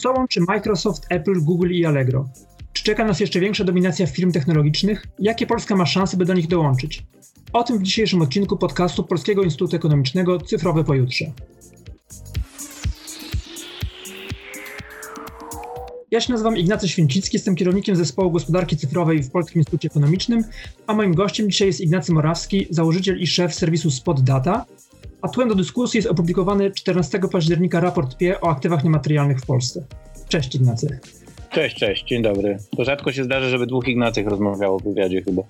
Co łączy Microsoft, Apple, Google i Allegro? Czy czeka nas jeszcze większa dominacja firm technologicznych? Jakie Polska ma szanse, by do nich dołączyć? O tym w dzisiejszym odcinku podcastu Polskiego Instytutu Ekonomicznego Cyfrowe Pojutrze. Ja się nazywam Ignacy Święcicki, jestem kierownikiem zespołu gospodarki cyfrowej w Polskim Instytucie Ekonomicznym, a moim gościem dzisiaj jest Ignacy Morawski, założyciel i szef serwisu Spot Data, a tłem do dyskusji jest opublikowany 14 października raport PIE o aktywach niematerialnych w Polsce. Cześć Ignacy. Cześć, cześć, dzień dobry. To rzadko się zdarza, żeby dwóch Ignacych rozmawiało w wywiadzie chyba.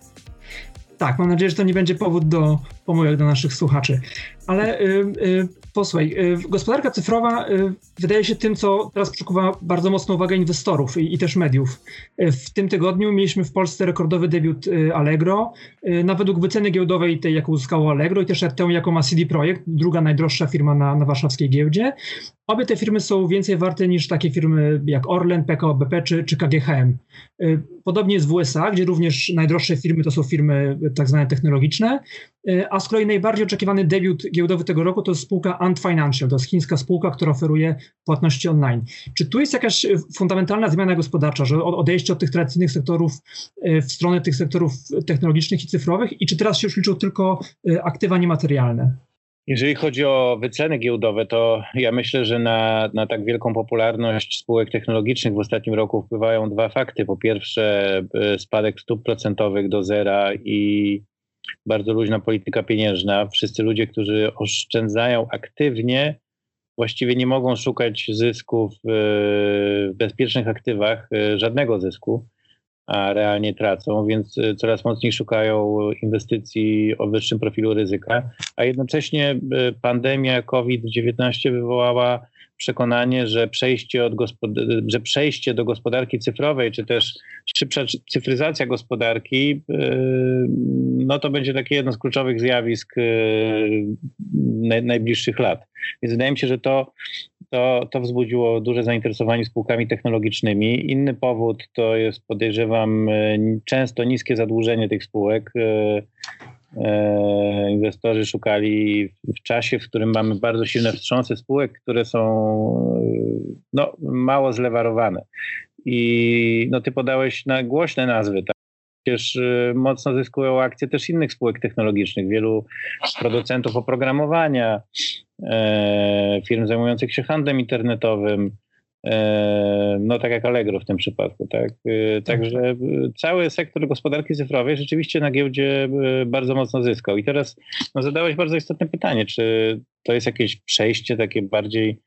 Tak, mam nadzieję, że to nie będzie powód do pomyłek do naszych słuchaczy. Ale y, y, posłuchaj, y, gospodarka cyfrowa y, wydaje się tym, co teraz przykuwa bardzo mocną uwagę inwestorów i, i też mediów. Y, w tym tygodniu mieliśmy w Polsce rekordowy debiut Allegro. Na według wyceny giełdowej tej, jaką uzyskało Allegro i też tę, jaką ma CD Projekt, druga najdroższa firma na, na warszawskiej giełdzie. Obie te firmy są więcej warte niż takie firmy jak Orlen, PKO BP czy, czy KGHM. Podobnie jest w USA, gdzie również najdroższe firmy to są firmy tak zwane technologiczne, a z kolei najbardziej oczekiwany debiut giełdowy tego roku to jest spółka Ant Financial, to jest chińska spółka, która oferuje płatności online. Czy tu jest jakaś fundamentalna zmiana gospodarcza, że odejście od tych tradycyjnych sektorów w stronę tych sektorów technologicznych i cyfrowych i czy teraz się już liczą tylko aktywa niematerialne? Jeżeli chodzi o wyceny giełdowe, to ja myślę, że na, na tak wielką popularność spółek technologicznych w ostatnim roku wpływają dwa fakty. Po pierwsze, e, spadek stóp procentowych do zera i bardzo luźna polityka pieniężna. Wszyscy ludzie, którzy oszczędzają aktywnie, właściwie nie mogą szukać zysków w bezpiecznych aktywach, e, żadnego zysku, a realnie tracą, więc e, coraz mocniej szukają inwestycji o wyższym profilu ryzyka, a jednocześnie e, pandemia COVID-19 wywołała przekonanie, że przejście, od że przejście do gospodarki cyfrowej, czy też szybsza cyfryzacja gospodarki, yy, no to będzie takie jedno z kluczowych zjawisk najbliższych lat. Więc wydaje mi się, że to, to, to wzbudziło duże zainteresowanie spółkami technologicznymi. Inny powód to jest, podejrzewam, yy, często niskie zadłużenie tych spółek. E, inwestorzy szukali w czasie, w którym mamy bardzo silne wstrząsy spółek, które są no, mało zlewarowane. I no, ty podałeś na głośne nazwy, tak? Przecież mocno zyskują akcje też innych spółek technologicznych, wielu producentów oprogramowania, e, firm zajmujących się handlem internetowym, E, no tak jak Allegro w tym przypadku, tak. E, tak. Także e, cały sektor gospodarki cyfrowej rzeczywiście na giełdzie bardzo mocno zyskał. I teraz no, zadałeś bardzo istotne pytanie, czy to jest jakieś przejście takie bardziej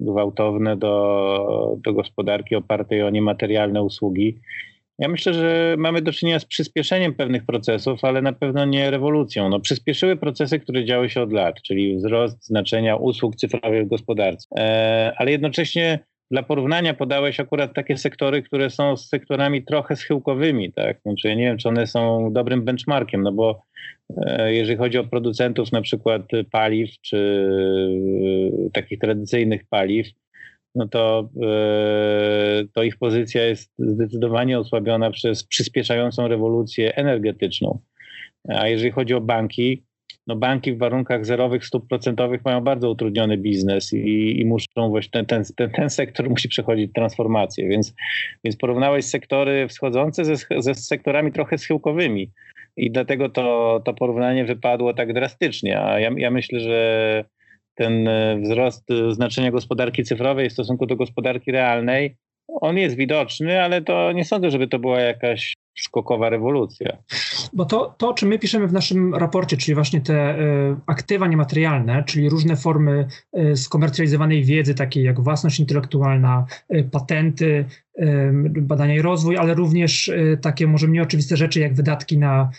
gwałtowne do, do gospodarki opartej o niematerialne usługi. Ja myślę, że mamy do czynienia z przyspieszeniem pewnych procesów, ale na pewno nie rewolucją. No, przyspieszyły procesy, które działy się od lat, czyli wzrost znaczenia usług cyfrowych w gospodarce. ale jednocześnie dla porównania podałeś akurat takie sektory, które są sektorami trochę schyłkowymi, tak? Znaczy, ja nie wiem, czy one są dobrym benchmarkiem, no bo e, jeżeli chodzi o producentów na przykład paliw, czy e, takich tradycyjnych paliw, no to, e, to ich pozycja jest zdecydowanie osłabiona przez przyspieszającą rewolucję energetyczną. A jeżeli chodzi o banki, no banki w warunkach zerowych stóp procentowych mają bardzo utrudniony biznes i, i muszą właśnie ten, ten, ten, ten, sektor musi przechodzić transformację, więc, więc porównałeś sektory wschodzące ze, ze sektorami trochę schyłkowymi. I dlatego to, to porównanie wypadło tak drastycznie, a ja, ja myślę, że ten e, wzrost znaczenia gospodarki cyfrowej w stosunku do gospodarki realnej, on jest widoczny, ale to nie sądzę, żeby to była jakaś skokowa rewolucja. Bo to, to, o czym my piszemy w naszym raporcie, czyli właśnie te y, aktywa niematerialne, czyli różne formy y, skomercjalizowanej wiedzy, takie jak własność intelektualna, y, patenty, badania i rozwój, ale również takie może mniej oczywiste rzeczy jak wydatki na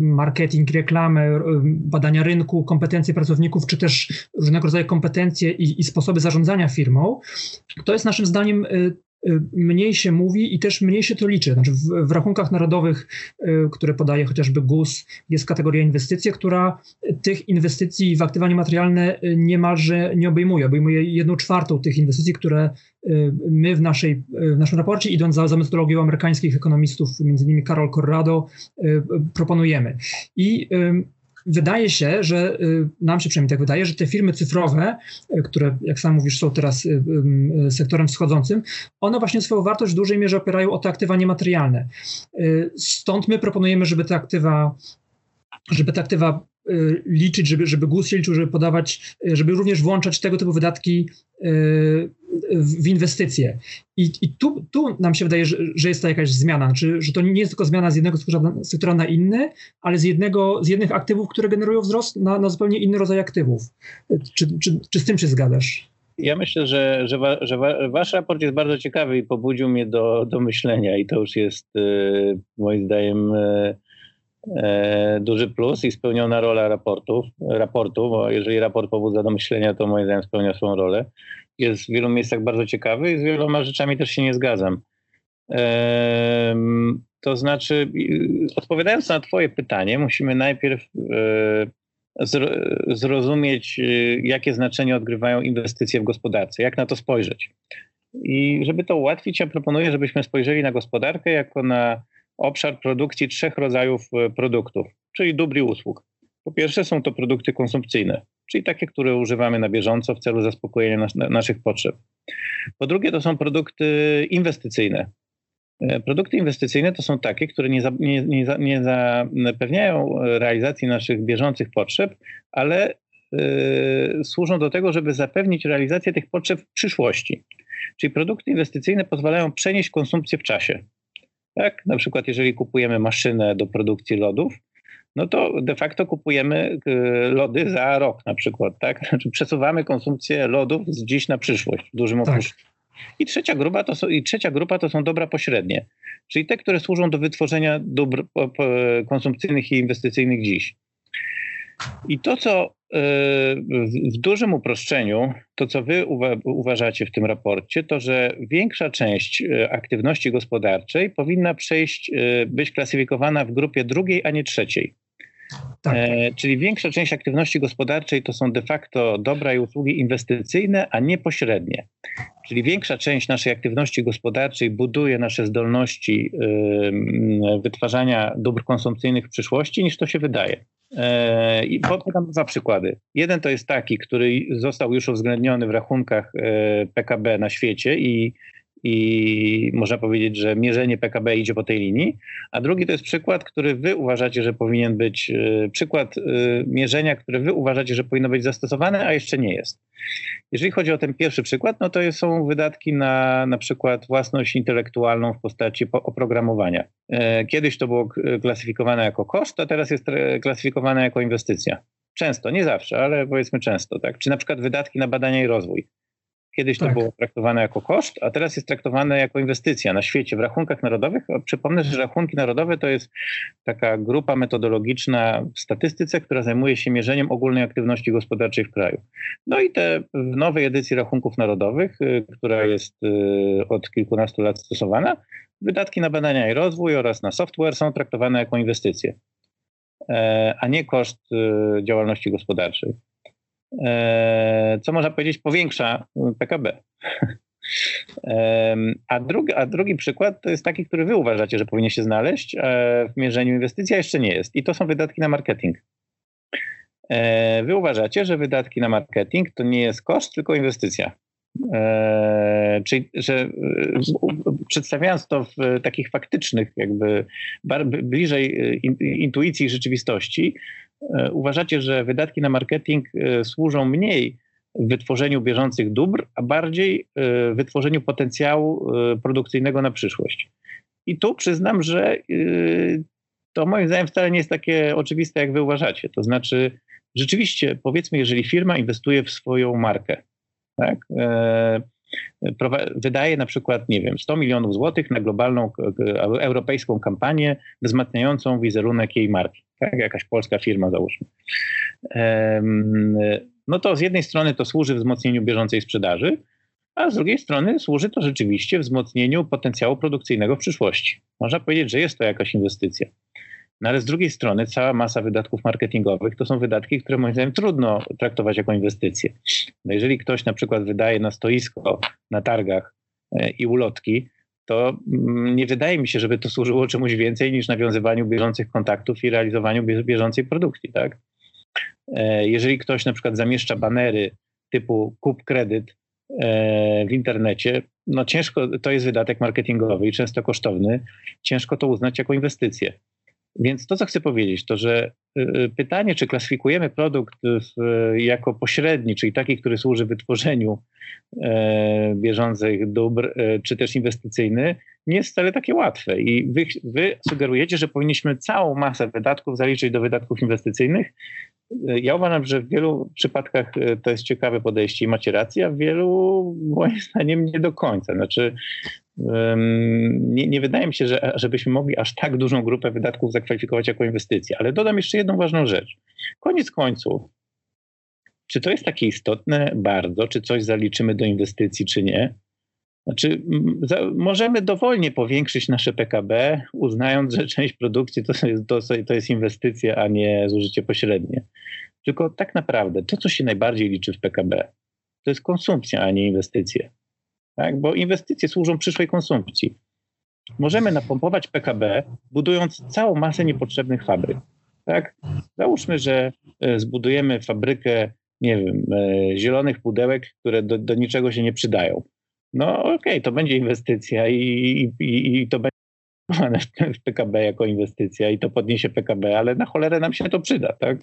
marketing, reklamę, badania rynku, kompetencje pracowników, czy też różnego rodzaju kompetencje i, i sposoby zarządzania firmą. To jest naszym zdaniem mniej się mówi i też mniej się to liczy. Znaczy w, w, rachunkach narodowych, y, które podaje chociażby GUS, jest kategoria inwestycje, która tych inwestycji w aktywa niematerialne y, niemalże nie obejmuje. Obejmuje jedną czwartą tych inwestycji, które my w, naszej, w naszym raporcie, idąc za, za metodologią amerykańskich ekonomistów, między innymi Carol Corrado, proponujemy. I wydaje się, że nam się przynajmniej tak wydaje, że te firmy cyfrowe, które jak sam mówisz są teraz sektorem wschodzącym, one właśnie swoją wartość w dużej mierze opierają o te aktywa niematerialne. Stąd my proponujemy, żeby te aktywa żeby te aktywa Y, liczyć, żeby, żeby GUS się liczył, żeby podawać, y, żeby również włączać tego typu wydatki y, w inwestycje. I, i tu, tu nam się wydaje, że, że jest to jakaś zmiana, znaczy, że to nie jest tylko zmiana z jednego sektora na inny, ale z, jednego, z jednych aktywów, które generują wzrost na, na zupełnie inny rodzaj aktywów. Czy, czy, czy z tym się zgadzasz? Ja myślę, że, że, wa, że wa, wasz raport jest bardzo ciekawy i pobudził mnie do, do myślenia i to już jest moim zdaniem duży plus i spełniona rola raportów, raportu, bo jeżeli raport pobudza do myślenia, to moim zdaniem spełnia swoją rolę. Jest w wielu miejscach bardzo ciekawy i z wieloma rzeczami też się nie zgadzam. To znaczy, odpowiadając na Twoje pytanie, musimy najpierw e, zrozumieć, e, jakie znaczenie odgrywają inwestycje w gospodarce, jak na to spojrzeć. I żeby to ułatwić, ja proponuję, żebyśmy spojrzeli na gospodarkę jako na obszar produkcji trzech rodzajów e, produktów, czyli dóbr i usług. Po pierwsze są to produkty konsumpcyjne, czyli takie, które używamy na bieżąco w celu zaspokojenia nas, naszych potrzeb. Po drugie to są produkty inwestycyjne. E, produkty inwestycyjne to są takie, które nie, za, nie, nie, nie zapewniają realizacji naszych bieżących potrzeb, ale y, służą do tego, żeby zapewnić realizację tych potrzeb w przyszłości. Czyli produkty inwestycyjne pozwalają przenieść konsumpcję w czasie. Tak? Na przykład jeżeli kupujemy maszynę do produkcji lodów, no to de facto kupujemy y, lody za rok na przykład, tak? Znaczy przesuwamy konsumpcję lodów z dziś na przyszłość w dużym tak. I trzecia, grupa to są, I trzecia grupa to są dobra pośrednie, czyli te, które służą do wytworzenia dóbr konsumpcyjnych i inwestycyjnych dziś. I to, co e, w dużym uproszczeniu, to co wy uważacie w tym raporcie, to że większa część e, aktywności gospodarczej powinna przejść, e, być klasyfikowana w grupie drugiej, a nie trzeciej. Tak. E, czyli większa część aktywności gospodarczej to są de facto dobra i usługi inwestycyjne, a nie pośrednie. Czyli większa część naszej aktywności gospodarczej buduje nasze zdolności y, wytwarzania dóbr konsumpcyjnych w przyszłości, niż to się wydaje. E, I podam dwa przykłady. Jeden to jest taki, który został już uwzględniony w rachunkach e, PKB na świecie i i można powiedzieć, że mierzenie PKB idzie po tej linii, a drugi to jest przykład, który wy uważacie, że powinien być, e, przykład e, mierzenia, który wy uważacie, że powinno być zastosowane, a jeszcze nie jest. Jeżeli chodzi o ten pierwszy przykład, no to są wydatki na na przykład własność intelektualną w postaci oprogramowania. E, kiedyś to było klasyfikowane jako koszt, a teraz jest klasyfikowane jako inwestycja. Często, nie zawsze, ale powiedzmy często, tak? Czy na przykład wydatki na badania i rozwój. Kiedyś tak. to było traktowane jako koszt, a teraz jest traktowane jako inwestycja na świecie w rachunkach narodowych. Przypomnę, że rachunki narodowe to jest taka grupa metodologiczna w statystyce, która zajmuje się mierzeniem ogólnej aktywności gospodarczej w kraju. No i te w nowej edycji rachunków narodowych, y, która jest y, od kilkunastu lat stosowana, wydatki na badania i rozwój oraz na software są traktowane jako inwestycje, e, a nie koszt y, działalności gospodarczej. E, co można powiedzieć powiększa PKB. A drugi, a drugi przykład to jest taki, który wy uważacie, że powinien się znaleźć e, w mierzeniu inwestycji, a jeszcze nie jest. I to są wydatki na marketing. E, wy uważacie, że wydatki na marketing to nie jest koszt, tylko inwestycja. Czyli, że przedstawiając to w takich faktycznych, jakby bliżej intuicji rzeczywistości, uważacie, że wydatki na marketing e, służą mniej wytworzeniu bieżących dóbr, a bardziej e, wytworzeniu potencjału produkcyjnego na przyszłość. I tu przyznam, że to moim zdaniem wcale nie jest takie oczywiste, jak wy uważacie. To znaczy, rzeczywiście, powiedzmy, jeżeli firma inwestuje w swoją markę, tak, wydaje na przykład, nie wiem, 100 milionów złotych na globalną europejską kampanię wzmacniającą wizerunek jej marki tak, jakaś polska firma załóżmy. No to z jednej strony to służy wzmocnieniu bieżącej sprzedaży, a z drugiej strony służy to rzeczywiście wzmocnieniu potencjału produkcyjnego w przyszłości. Można powiedzieć, że jest to jakaś inwestycja. No ale z drugiej strony cała masa wydatków marketingowych to są wydatki, które moim zdaniem trudno traktować jako inwestycje. No jeżeli ktoś na przykład wydaje na stoisko, na targach e, i ulotki, to mm, nie wydaje mi się, żeby to służyło czemuś więcej niż nawiązywaniu bieżących kontaktów i realizowaniu bieżącej produkcji, tak? e, jeżeli ktoś na przykład zamieszcza banery typu kup kredyt e, w internecie, no ciężko, to jest wydatek marketingowy i często kosztowny, ciężko to uznać jako inwestycję. Więc to, co chcę powiedzieć, to że y, y, pytanie, czy klasyfikujemy produkt jako pośredni, czyli taki, który służy wytworzeniu e, bieżących dóbr, e, czy też inwestycyjny, nie jest wcale takie łatwe. I wy, wy sugerujecie, że powinniśmy całą masę wydatków zaliczyć do wydatków inwestycyjnych. E, ja uważam, że w wielu przypadkach to jest ciekawe podejście i macie rację, a w wielu moim zdaniem nie do końca. Znaczy, nie, nie, wydaje mi się, że, żebyśmy mogli aż tak dużą grupę wydatków zakwalifikować jako inwestycję. Ale dodam jeszcze jedną ważną rzecz. Koniec końców, czy to jest takie istotne bardzo, czy coś zaliczymy do inwestycji, czy nie? Znaczy, za, możemy dowolnie powiększyć nasze PKB, uznając, że część produkcji to to, to jest inwestycja, a nie zużycie pośrednie. Tylko tak naprawdę to, co się najbardziej liczy w PKB, to jest konsumpcja, a nie inwestycje tak? bo inwestycje służą przyszłej konsumpcji. Możemy napompować PKB, budując całą masę niepotrzebnych fabryk. Tak? Załóżmy, że e, zbudujemy fabrykę, nie wiem, e, zielonych pudełek, które do, do niczego się nie przydają. No okej, okay, to będzie inwestycja i, i, i to będzie w PKB jako inwestycja i to podniesie PKB, ale na cholerę nam się to przyda, tak?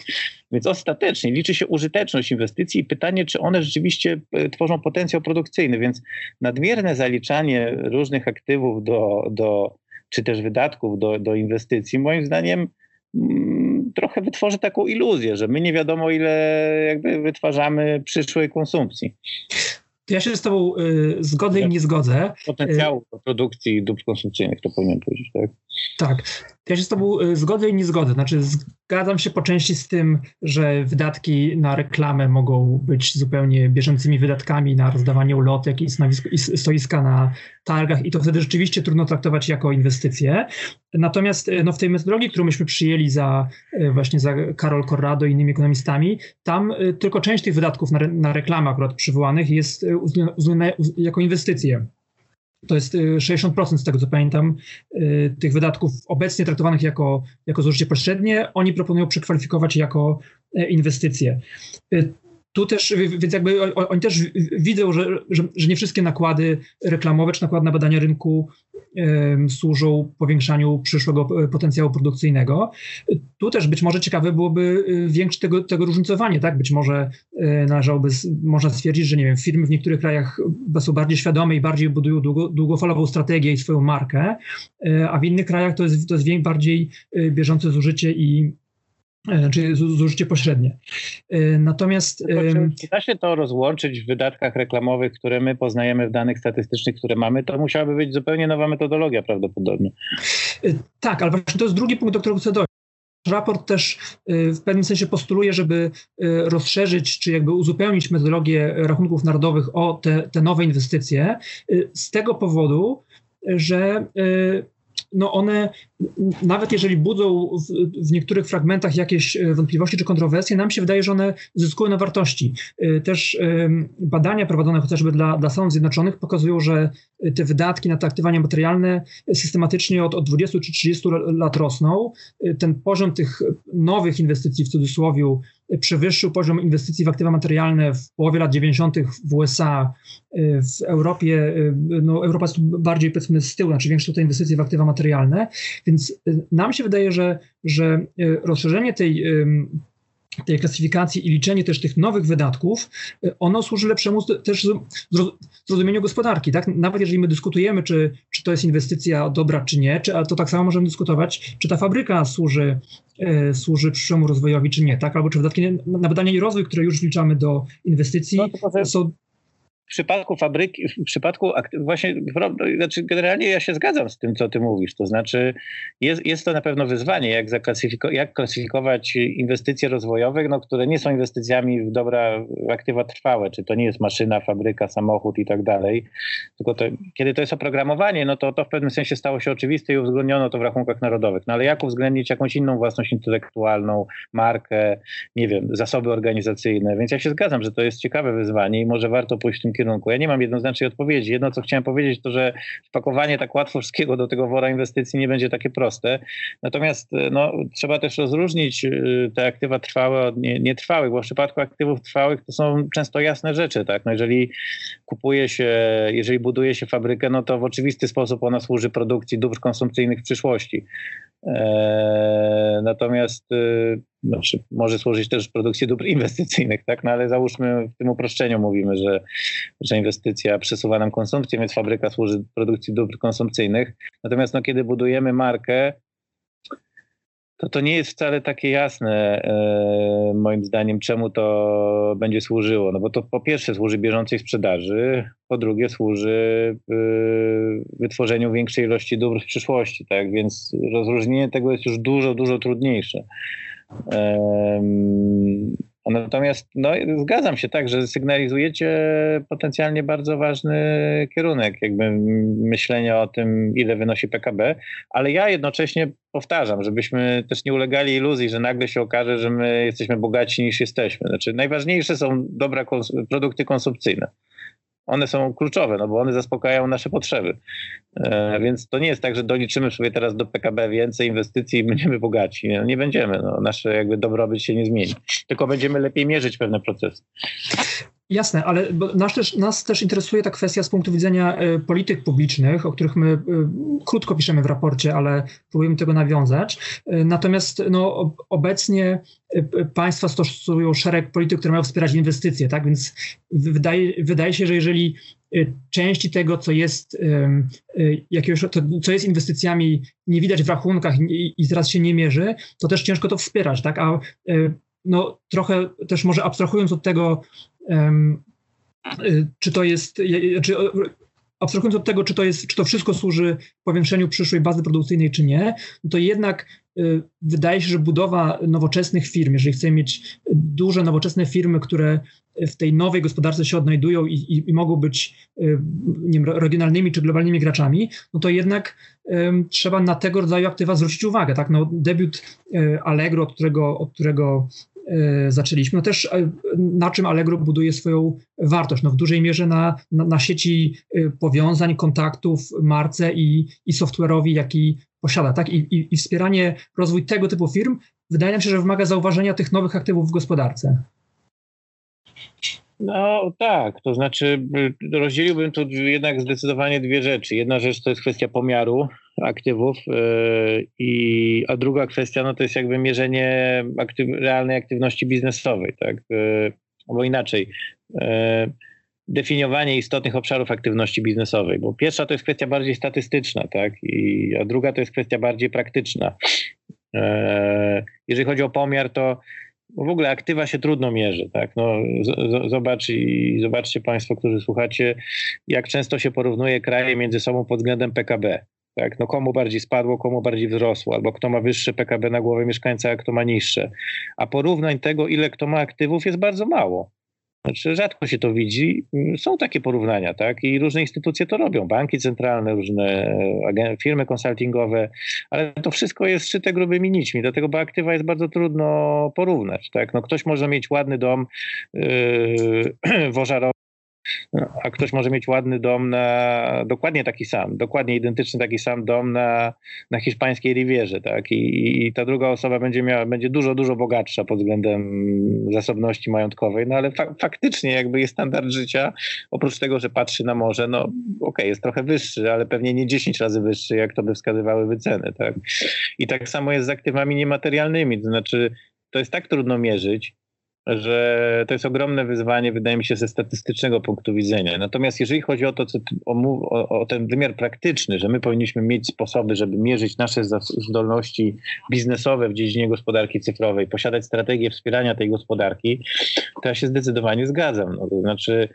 Więc ostatecznie liczy się użyteczność inwestycji i pytanie, czy one rzeczywiście e, tworzą potencjał produkcyjny, więc nadmierne zaliczanie różnych aktywów do, do czy też wydatków do, do inwestycji, moim zdaniem mm, trochę wytworzy taką iluzję, że my nie wiadomo ile jakby wytwarzamy przyszłej konsumpcji. To ja się z Tobą y, zgodzę i nie zgodzę. Potencjału do produkcji dóbr konsumpcyjnych, to powinien powiedzieć, tak? Tak. Ja się z Tobą y, zgodzę i nie zgodzę. Znaczy, zgadzam się po części z tym, że wydatki na reklamę mogą być zupełnie bieżącymi wydatkami na rozdawanie ulotek i, stoiska na targach, i to wtedy rzeczywiście trudno traktować jako inwestycje. Natomiast y, no, w tej metodologii, którą myśmy przyjęli za właśnie za Karol Corrado i innymi ekonomistami, tam tylko część tych wydatków na, na reklamę akurat przywołanych jest uznana jako inwestycje. To jest 60% y, z tego, co pamiętam, y, tych wydatków obecnie traktowanych jako, jako zużycie pośrednie, oni proponują przekwalifikować jako e, inwestycje. Y, tu też, więc jakby oni też widzą, że, że, że nie wszystkie nakłady reklamowe czy nakłady na badania rynku służą powiększaniu przyszłego e, potencjału produkcyjnego. Tu też być może ciekawe byłoby e, większe tego, tego różnicowanie, tak? Być może e, należałoby, można stwierdzić, że nie wiem, firmy w niektórych krajach są bardziej świadome i bardziej budują długo, długofalową strategię i swoją markę, a w innych krajach to jest, to jest bardziej bieżące zużycie i E, czyli zużycie pośrednie. E, natomiast. Czy da się to rozłączyć w wydatkach reklamowych, które my poznajemy w danych statystycznych, które mamy? To musiałaby być zupełnie nowa metodologia prawdopodobnie. E, tak, ale właśnie to jest drugi punkt, do którego chcę dojść. Raport też w pewnym sensie postuluje, żeby rozszerzyć, czy jakby uzupełnić metodologię rachunków narodowych o te, te nowe inwestycje, z tego powodu, że no one, nawet jeżeli budzą w, w, niektórych fragmentach jakieś e, wątpliwości czy kontrowersje, nam się wydaje, że one zyskują na wartości. E, też badania prowadzone chociażby dla, dla Stanów Zjednoczonych pokazują, że te wydatki na te aktywania materialne systematycznie od, od 20 czy 30 lat rosną. E, ten poziom tych nowych inwestycji w cudzysłowie przewyższył poziom inwestycji w aktywa materialne w połowie lat 90. w USA, w Europie, no Europa jest tu bardziej powiedzmy z tyłu, znaczy większe te inwestycje w aktywa materialne, więc y, nam się wydaje, że, że rozszerzenie tej tej klasyfikacji i liczenie też tych nowych wydatków, y, ono służy lepszemu też zrozumieniu gospodarki. Tak? Nawet jeżeli my dyskutujemy, czy, czy to jest inwestycja dobra, czy nie, czy, to tak samo możemy dyskutować, czy ta fabryka służy, e, służy przyszłemu rozwojowi, czy nie, tak? albo czy wydatki na badania i rozwój, które już wliczamy do inwestycji, no, są w przypadku fabryki, w przypadku właśnie, znaczy generalnie ja się zgadzam z tym, co ty mówisz. To znaczy, jest, jest to na pewno wyzwanie, jak, zaklasyfiko, jak klasyfikować inwestycje rozwojowe, no, które nie są inwestycjami w dobra, w aktywa trwałe, czy to nie jest maszyna, fabryka, samochód i tak dalej. Tylko to, kiedy to jest oprogramowanie, no to to w pewnym sensie stało się oczywiste i uwzględniono to w rachunkach narodowych. No ale jak uwzględnić jakąś inną własność intelektualną, markę, nie wiem, zasoby organizacyjne. Więc ja się zgadzam, że to jest ciekawe wyzwanie i może warto pójść w tym kierunku. Ja nie mam jednoznacznej odpowiedzi. Jedno, co chciałem powiedzieć, to że wpakowanie tak łatwo wszystkiego do tego wora inwestycji nie będzie takie proste. Natomiast no, trzeba też rozróżnić te aktywa trwałe od nietrwałych, bo w przypadku aktywów trwałych to są często jasne rzeczy. Tak? No, jeżeli kupuje się, jeżeli buduje się fabrykę, no to w oczywisty sposób ona służy produkcji dóbr konsumpcyjnych w przyszłości. Eee, natomiast y, znaczy, może służyć też produkcji dóbr inwestycyjnych, tak? No ale załóżmy w tym uproszczeniu mówimy, że, że inwestycja przesuwa nam konsumpcję, więc fabryka służy produkcji dóbr konsumpcyjnych. Natomiast no, kiedy budujemy markę, to to nie jest wcale takie jasne, e, moim zdaniem, czemu to będzie służyło. No bo to po pierwsze służy bieżącej sprzedaży, po drugie służy e, wytworzeniu większej ilości dóbr w przyszłości, tak? Więc rozróżnienie tego jest już dużo, dużo trudniejsze. Natomiast no, zgadzam się tak, że sygnalizujecie potencjalnie bardzo ważny kierunek jakby myślenia o tym, ile wynosi PKB, ale ja jednocześnie powtarzam, żebyśmy też nie ulegali iluzji, że nagle się okaże, że my jesteśmy bogaci niż jesteśmy. Znaczy najważniejsze są dobre kons produkty konsumpcyjne one są kluczowe, no bo one zaspokajają nasze potrzeby. E, więc to nie jest tak, że doliczymy sobie teraz do PKB więcej inwestycji i będziemy bogaci. Nie, nie będziemy. No, nasze jakby dobrobyt się nie zmieni. Tylko będziemy lepiej mierzyć pewne procesy. Jasne, ale nas też, nas też interesuje ta kwestia z punktu widzenia y, polityk publicznych, o których my y, krótko piszemy w raporcie, ale próbujemy tego nawiązać. Y, natomiast no, obecnie państwa stosują szereg polityk, które mają wspierać inwestycje, tak? Więc wydaje, wydaje się, że jeżeli części tego, co jest, jakiegoś, to, co jest inwestycjami, nie widać w rachunkach i, i teraz się nie mierzy, to też ciężko to wspierać, tak? A no, trochę też może abstrahując od tego, czy to jest, czy abstrahując od tego, czy to, jest, czy to wszystko służy powiększeniu przyszłej bazy produkcyjnej, czy nie, no to jednak y, wydaje się, że budowa nowoczesnych firm, jeżeli chcemy mieć duże nowoczesne firmy, które w tej nowej gospodarce się odnajdują i, i, i mogą być y, nie wiem, regionalnymi czy globalnymi graczami, no to jednak trzeba na tego rodzaju aktywa zwrócić uwagę. Tak? No, debiut Allegro, od którego, od którego zaczęliśmy. No też e, na czym Allegro buduje swoją wartość? No w dużej mierze na, na, na sieci e, powiązań, kontaktów, marce i, i software'owi, jaki posiada. Tak? I, i, I wspieranie, rozwój tego typu firm wydaje nam się, że wymaga zauważenia tych nowych aktywów w gospodarce. No tak, to znaczy rozdzieliłbym tu jednak zdecydowanie dwie rzeczy. Jedna rzecz to jest kwestia pomiaru aktywów, yy, i, a druga kwestia no to jest jakby mierzenie aktyw, realnej aktywności biznesowej, tak? Yy, albo inaczej, yy, definiowanie istotnych obszarów aktywności biznesowej, bo pierwsza to jest kwestia bardziej statystyczna, tak? I, a druga to jest kwestia bardziej praktyczna. Jeżeli chodzi o pomiar, to bo w ogóle aktywa się trudno mierzy, tak? No, zobacz i zobaczcie Państwo, którzy słuchacie, jak często się porównuje kraje między sobą pod względem PKB. Tak? No, komu bardziej spadło, komu bardziej wzrosło, albo kto ma wyższe PKB na głowę mieszkańca, a kto ma niższe. A porównań tego, ile kto ma aktywów, jest bardzo mało. Znaczy, rzadko się to widzi. Są takie porównania, tak? I różne instytucje to robią. Banki centralne, różne firmy konsultingowe, ale to wszystko jest szyte grubymi nićmi, dlatego, bo aktywa jest bardzo trudno porównać, tak? No, ktoś może mieć ładny dom yy, w Ożarowie, a ktoś może mieć ładny dom na dokładnie taki sam, dokładnie identyczny taki sam dom na, na hiszpańskiej Rivierze, tak? I, I, ta druga osoba będzie miała, będzie dużo, dużo bogatsza pod względem zasobności majątkowej, no ale fa faktycznie jakby jest standard życia, oprócz tego, że patrzy na morze, no okej, okay, jest trochę wyższy, ale pewnie nie 10 razy wyższy, jak to by wskazywały wyceny, tak? I tak samo jest z aktywami niematerialnymi, to znaczy to jest tak trudno mierzyć, że to jest ogromne wyzwanie, wydaje mi się, ze statystycznego punktu widzenia. Natomiast jeżeli chodzi o to, co, o, o, ten wymiar praktyczny, że my powinniśmy mieć sposoby, żeby mierzyć nasze zdolności biznesowe w dziedzinie gospodarki cyfrowej, posiadać strategię wspierania tej gospodarki, to ja się zdecydowanie zgadzam. No, to znaczy,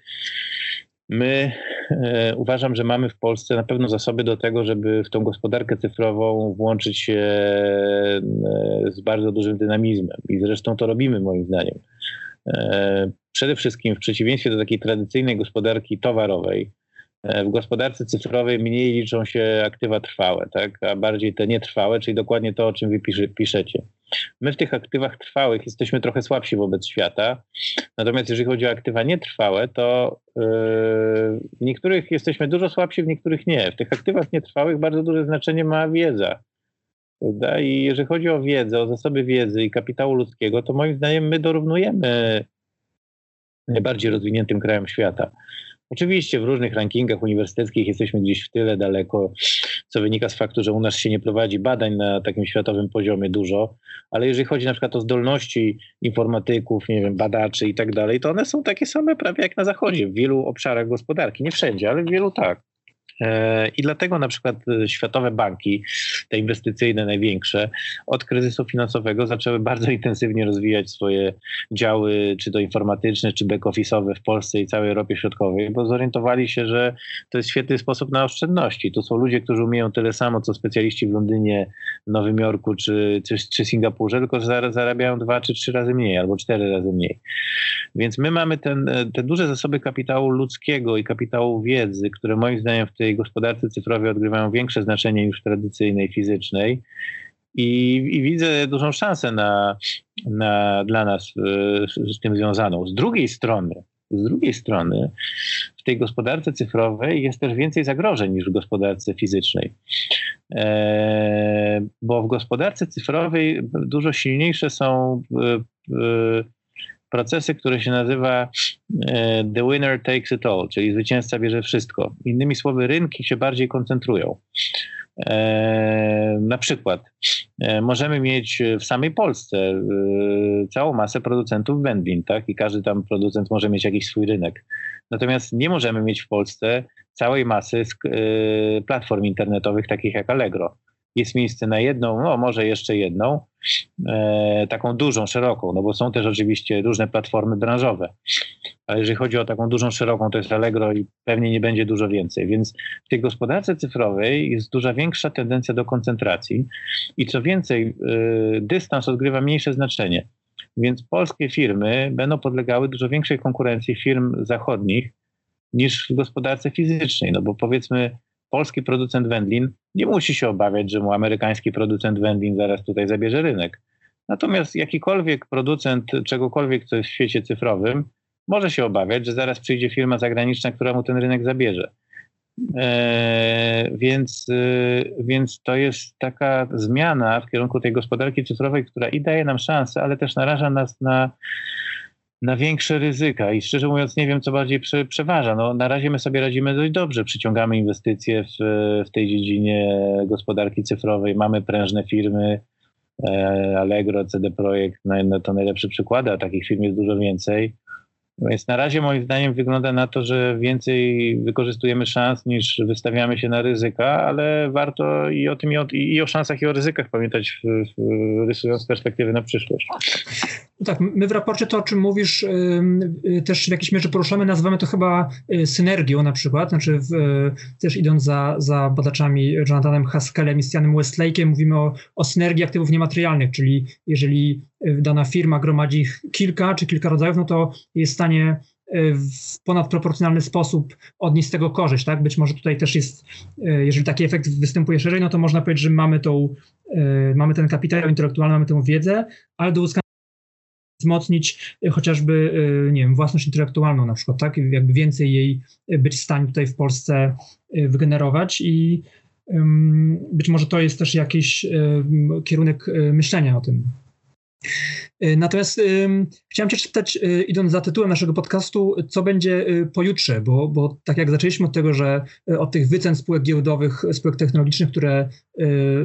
My e, uważam, że mamy w Polsce na pewno zasoby do tego, żeby w tą gospodarkę cyfrową włączyć się e, z bardzo dużym dynamizmem. I zresztą to robimy, moim zdaniem. E, przede wszystkim w przeciwieństwie do takiej tradycyjnej gospodarki towarowej, w gospodarce cyfrowej mniej liczą się aktywa trwałe, tak? a bardziej te nietrwałe, czyli dokładnie to, o czym wy piszecie. My w tych aktywach trwałych jesteśmy trochę słabsi wobec świata, natomiast jeżeli chodzi o aktywa nietrwałe, to yy, w niektórych jesteśmy dużo słabsi, w niektórych nie. W tych aktywach nietrwałych bardzo duże znaczenie ma wiedza. Prawda? I jeżeli chodzi o wiedzę, o zasoby wiedzy i kapitału ludzkiego, to moim zdaniem my dorównujemy najbardziej rozwiniętym krajom świata. Oczywiście w różnych rankingach uniwersyteckich jesteśmy gdzieś w tyle daleko, co wynika z faktu, że u nas się nie prowadzi badań na takim światowym poziomie dużo, ale jeżeli chodzi na przykład o zdolności informatyków, nie wiem, badaczy i tak dalej, to one są takie same prawie jak na zachodzie, w wielu obszarach gospodarki. Nie wszędzie, ale w wielu tak. E, I dlatego na przykład e, światowe banki, te inwestycyjne największe, od kryzysu finansowego zaczęły bardzo intensywnie rozwijać swoje działy, czy to informatyczne, czy back-office'owe w Polsce i całej Europie Środkowej, bo zorientowali się, że to jest świetny sposób na oszczędności. To są ludzie, którzy umieją tyle samo, co specjaliści w Londynie, Nowym Jorku czy, czy, czy Singapurze, tylko zarabiają dwa czy trzy razy mniej, albo cztery razy mniej. Więc my mamy ten, e, te duże zasoby kapitału ludzkiego i kapitału wiedzy, które moim zdaniem w tej gospodarce cyfrowej odgrywają większe znaczenie niż tradycyjnej, fizycznej. I, i widzę dużą szansę na, na, dla nas z, z tym związaną. Z drugiej strony, z drugiej strony, w tej gospodarce cyfrowej jest też więcej zagrożeń niż w gospodarce fizycznej. E, bo w gospodarce cyfrowej dużo silniejsze są e, e, procesy, które się nazywa e, the winner takes it all, czyli zwycięzca bierze wszystko. Innymi słowy, rynki się bardziej koncentrują. E, na przykład e, możemy mieć w samej Polsce całą masę producentów wędlin, tak? I każdy tam producent może mieć jakiś swój rynek. Natomiast nie możemy mieć w Polsce całej masy platform internetowych takich jak Allegro jest miejsce na jedną, no może jeszcze jedną, e, taką dużą, szeroką, no bo są też oczywiście różne platformy branżowe. Ale jeżeli chodzi o taką dużą, szeroką, to jest Allegro i pewnie nie będzie dużo więcej. Więc w tej gospodarce cyfrowej jest duża większa tendencja do koncentracji i co więcej, e, dystans odgrywa mniejsze znaczenie. Więc polskie firmy będą podlegały dużo większej konkurencji firm zachodnich niż w gospodarce fizycznej, no bo powiedzmy polski producent wędlin nie musi się obawiać, że mu amerykański producent wędlin zaraz tutaj zabierze rynek. Natomiast jakikolwiek producent czegokolwiek, co jest w świecie cyfrowym, może się obawiać, że zaraz przyjdzie firma zagraniczna, która mu ten rynek zabierze. Eee, więc, yy, więc to jest taka zmiana w kierunku tej gospodarki cyfrowej, która i daje nam szansę, ale też naraża nas na na większe ryzyka i szczerze mówiąc nie wiem, co bardziej prze, przeważa. No, na razie my sobie radzimy dość dobrze, przyciągamy inwestycje w, w tej dziedzinie gospodarki cyfrowej, mamy prężne firmy, e, Allegro, CD Projekt, no, to najlepsze przykłady, a takich firm jest dużo więcej. Więc na razie moim zdaniem wygląda na to, że więcej wykorzystujemy szans niż wystawiamy się na ryzyka, ale warto i o tym i o, i o szansach i o ryzykach pamiętać, rysując perspektywy na przyszłość. No tak, my w raporcie to, o czym mówisz, yy, też w jakiejś mierze poruszamy, nazywamy to chyba yy, synergią na przykład, znaczy w, yy, też idąc za, za badaczami Jonathanem Haskellem i Stianem Westlake'em, mówimy o, o synergii aktywów niematerialnych, czyli jeżeli dana firma gromadzi kilka czy kilka rodzajów, no to jest stanie e, w ponadproporcjonalny sposób odnieść z tego korzyść, tak? Być może tutaj też jest, e, jeżeli taki efekt występuje szerzej, no to można powiedzieć, że mamy tą, e, mamy ten kapitał intelektualny, mamy tę wiedzę, ale do uzyskania wzmocnić chociażby, nie wiem, własność intelektualną na przykład, tak? Jakby więcej jej być w stanie tutaj w Polsce wygenerować i być może to jest też jakiś kierunek myślenia o tym. E, natomiast chciałem Cię spytać, y, idąc za tytułem naszego podcastu, co będzie y, pojutrze, bo, bo tak jak zaczęliśmy od tego, że od tych wycen spółek giełdowych, spółek technologicznych, które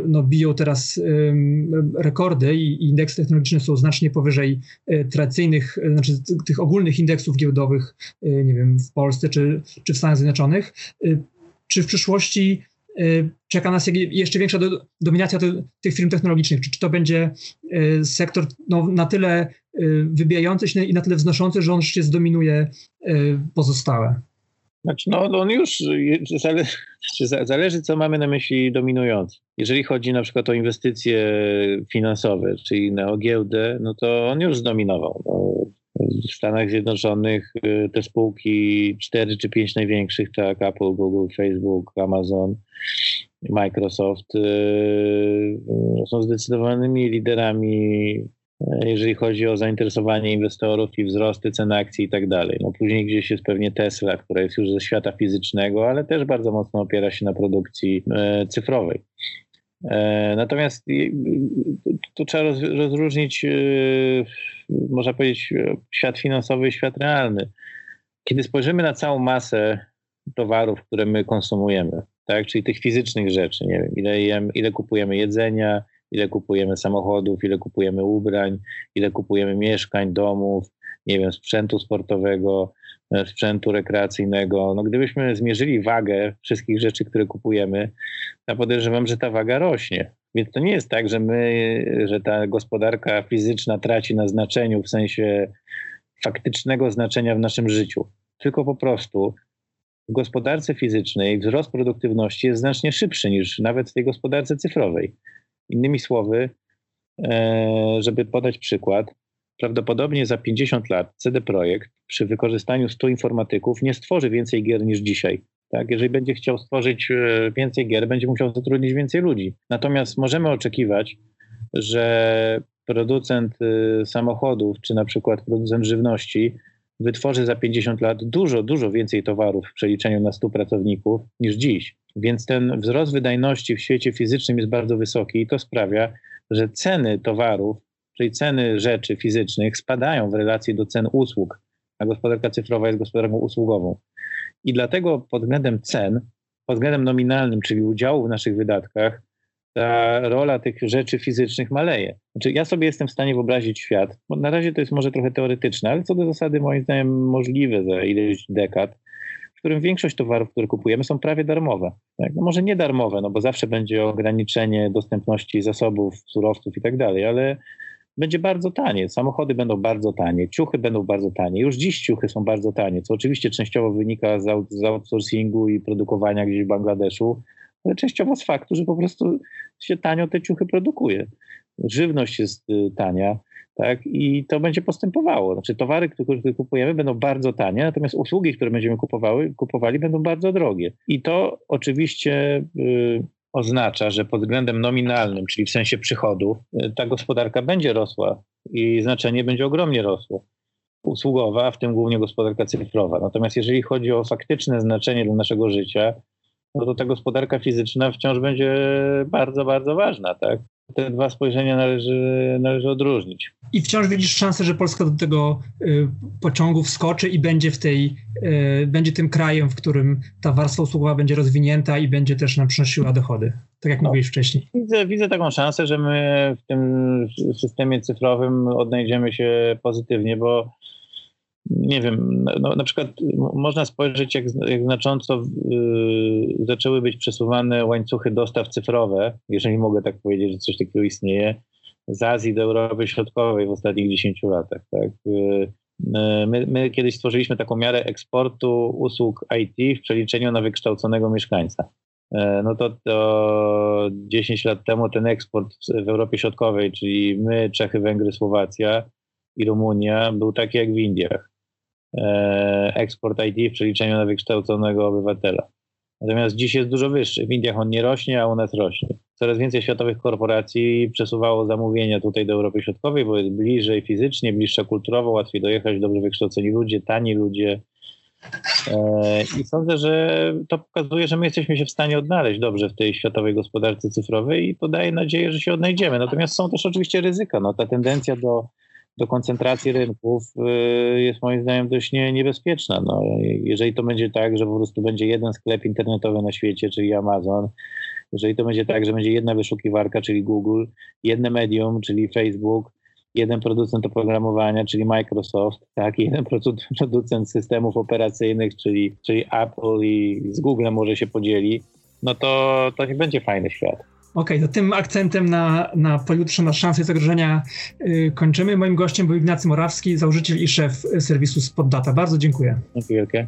no, biją teraz rekordy i, indeksy technologiczne są znacznie powyżej tradycyjnych, znaczy tych ogólnych indeksów giełdowych, nie wiem, w Polsce czy, czy w Stanach Zjednoczonych. Czy w przyszłości czeka nas jeszcze większa do, dominacja do, tych firm technologicznych. Czy, czy to będzie y, sektor no, na tyle y, wybijający się i na tyle wznoszący, że on się zdominuje pozostałe? Znaczy, no on już zależy, zależy, co mamy na myśli dominujący. Jeżeli chodzi na przykład o inwestycje finansowe, czyli na giełdę, no to on już zdominował. No, w Stanach Zjednoczonych y, te spółki, cztery czy pięć największych, tak, Apple, Google, Facebook, Amazon, Microsoft są zdecydowanymi liderami jeżeli chodzi o zainteresowanie inwestorów i wzrosty cen akcji i tak dalej. No później gdzieś jest pewnie Tesla, która jest już ze świata fizycznego, ale też bardzo mocno opiera się na produkcji cyfrowej. E, natomiast tu trzeba rozróżnić, e, można powiedzieć, świat finansowy i świat realny. Kiedy spojrzymy na całą masę towarów, które my konsumujemy, tak, czyli tych fizycznych rzeczy, nie wiem, ile, ile kupujemy jedzenia, ile kupujemy samochodów, ile kupujemy ubrań, ile kupujemy mieszkań, domów, nie wiem, sprzętu sportowego, e, sprzętu rekreacyjnego. No, gdybyśmy zmierzyli wagę wszystkich rzeczy, które kupujemy, ja podejrzewam, że ta waga rośnie. Więc to nie jest tak, że my, że ta gospodarka fizyczna traci na znaczeniu w sensie faktycznego znaczenia w naszym życiu. Tylko po prostu w gospodarce fizycznej wzrost produktywności jest znacznie szybszy niż nawet w tej gospodarce cyfrowej. Innymi słowy, e, żeby podać przykład, prawdopodobnie za 50 lat CD Projekt przy wykorzystaniu 100 informatyków nie stworzy więcej gier niż dzisiaj. Tak? Jeżeli będzie chciał stworzyć e, więcej gier, będzie musiał zatrudnić więcej ludzi. Natomiast możemy oczekiwać, że producent e, samochodów, czy na przykład producent żywności wytworzy za 50 lat dużo, dużo więcej towarów w przeliczeniu na 100 pracowników niż dziś. Więc ten wzrost wydajności w świecie fizycznym jest bardzo wysoki i to sprawia, że ceny towarów, czyli ceny rzeczy fizycznych spadają w relacji do cen usług, a gospodarka cyfrowa jest gospodarką usługową. I dlatego pod względem cen, pod względem nominalnym, czyli udziału w naszych wydatkach, ta rola tych rzeczy fizycznych maleje. Znaczy, ja sobie jestem w stanie wyobrazić świat, bo na razie to jest może trochę teoretyczne, ale co do zasady moim zdaniem możliwe za ileś dekad, w którym większość towarów, które kupujemy, są prawie darmowe. Tak? No może nie darmowe, no bo zawsze będzie ograniczenie dostępności zasobów, surowców i tak dalej, ale będzie bardzo tanie. Samochody będą bardzo tanie, ciuchy będą bardzo tanie. Już dziś ciuchy są bardzo tanie, co oczywiście częściowo wynika z, z outsourcingu i produkowania gdzieś w Bangladeszu, ale częściowo z faktu, że po prostu się tanio te ciuchy produkuje. Żywność jest y, tania, tak? I to będzie postępowało. Znaczy towary, które kupujemy będą bardzo tanie, natomiast usługi, które będziemy kupowały, kupowali będą bardzo drogie. I to oczywiście y, oznacza, że pod względem nominalnym, czyli w sensie przychodów, y, ta gospodarka będzie rosła i znaczenie będzie ogromnie rosło. Usługowa, w tym głównie gospodarka cyfrowa. Natomiast jeżeli chodzi o faktyczne znaczenie dla naszego życia, no to ta gospodarka fizyczna wciąż będzie bardzo, bardzo ważna, tak? Te dwa spojrzenia należy, należy odróżnić. I wciąż widzisz szansę, że Polska do tego y, pociągu wskoczy i będzie w tej, y, będzie tym krajem, w którym ta warstwa usługowa będzie rozwinięta i będzie też nam przynosiła dochody, tak jak no, mówiłeś wcześniej. Widzę, widzę taką szansę, że my w tym systemie cyfrowym odnajdziemy się pozytywnie, bo nie wiem, no, na przykład można spojrzeć, jak, jak znacząco yy, zaczęły być przesuwane łańcuchy dostaw cyfrowe, jeżeli mogę tak powiedzieć, że coś takiego istnieje, z Azji do Europy Środkowej w ostatnich 10 latach. Tak? Yy, my, my, kiedyś stworzyliśmy taką miarę eksportu usług IT w przeliczeniu na wykształconego mieszkańca. Yy, no to, to 10 lat temu ten eksport w Europie Środkowej, czyli my, Czechy, Węgry, Słowacja i Rumunia, był taki jak w Indiach. E, eksport IT w przeliczeniu na wykształconego obywatela. Natomiast dziś jest dużo wyższy. W Indiach on nie rośnie, a u nas rośnie. Coraz więcej światowych korporacji przesuwało zamówienia tutaj do Europy Środkowej, bo jest bliżej fizycznie, bliższa kulturowo, łatwiej dojechać, dobrze wykształceni ludzie, tani ludzie. E, I sądzę, że to pokazuje, że my jesteśmy się w stanie odnaleźć dobrze w tej światowej gospodarce cyfrowej i to daje nadzieję, że się odnajdziemy. Natomiast są też oczywiście ryzyka. No, ta tendencja do do koncentracji rynków y, jest moim zdaniem dość nie, niebezpieczna. No, jeżeli to będzie tak, że po prostu będzie jeden sklep internetowy na świecie, czyli Amazon, jeżeli to będzie tak, że będzie jedna wyszukiwarka, czyli Google, jedno medium, czyli Facebook, jeden producent oprogramowania, czyli Microsoft, tak, jeden producent systemów operacyjnych, czyli, czyli Apple i z Googlem może się podzieli, no to, to nie będzie fajny świat. Okej, okay, to tym akcentem na, na pojutrze, na szanse zagrożenia yy, kończymy. Moim gościem był Ignacy Morawski, założyciel i szef serwisu Spotdata. Bardzo dziękuję. Dziękuję wielkie.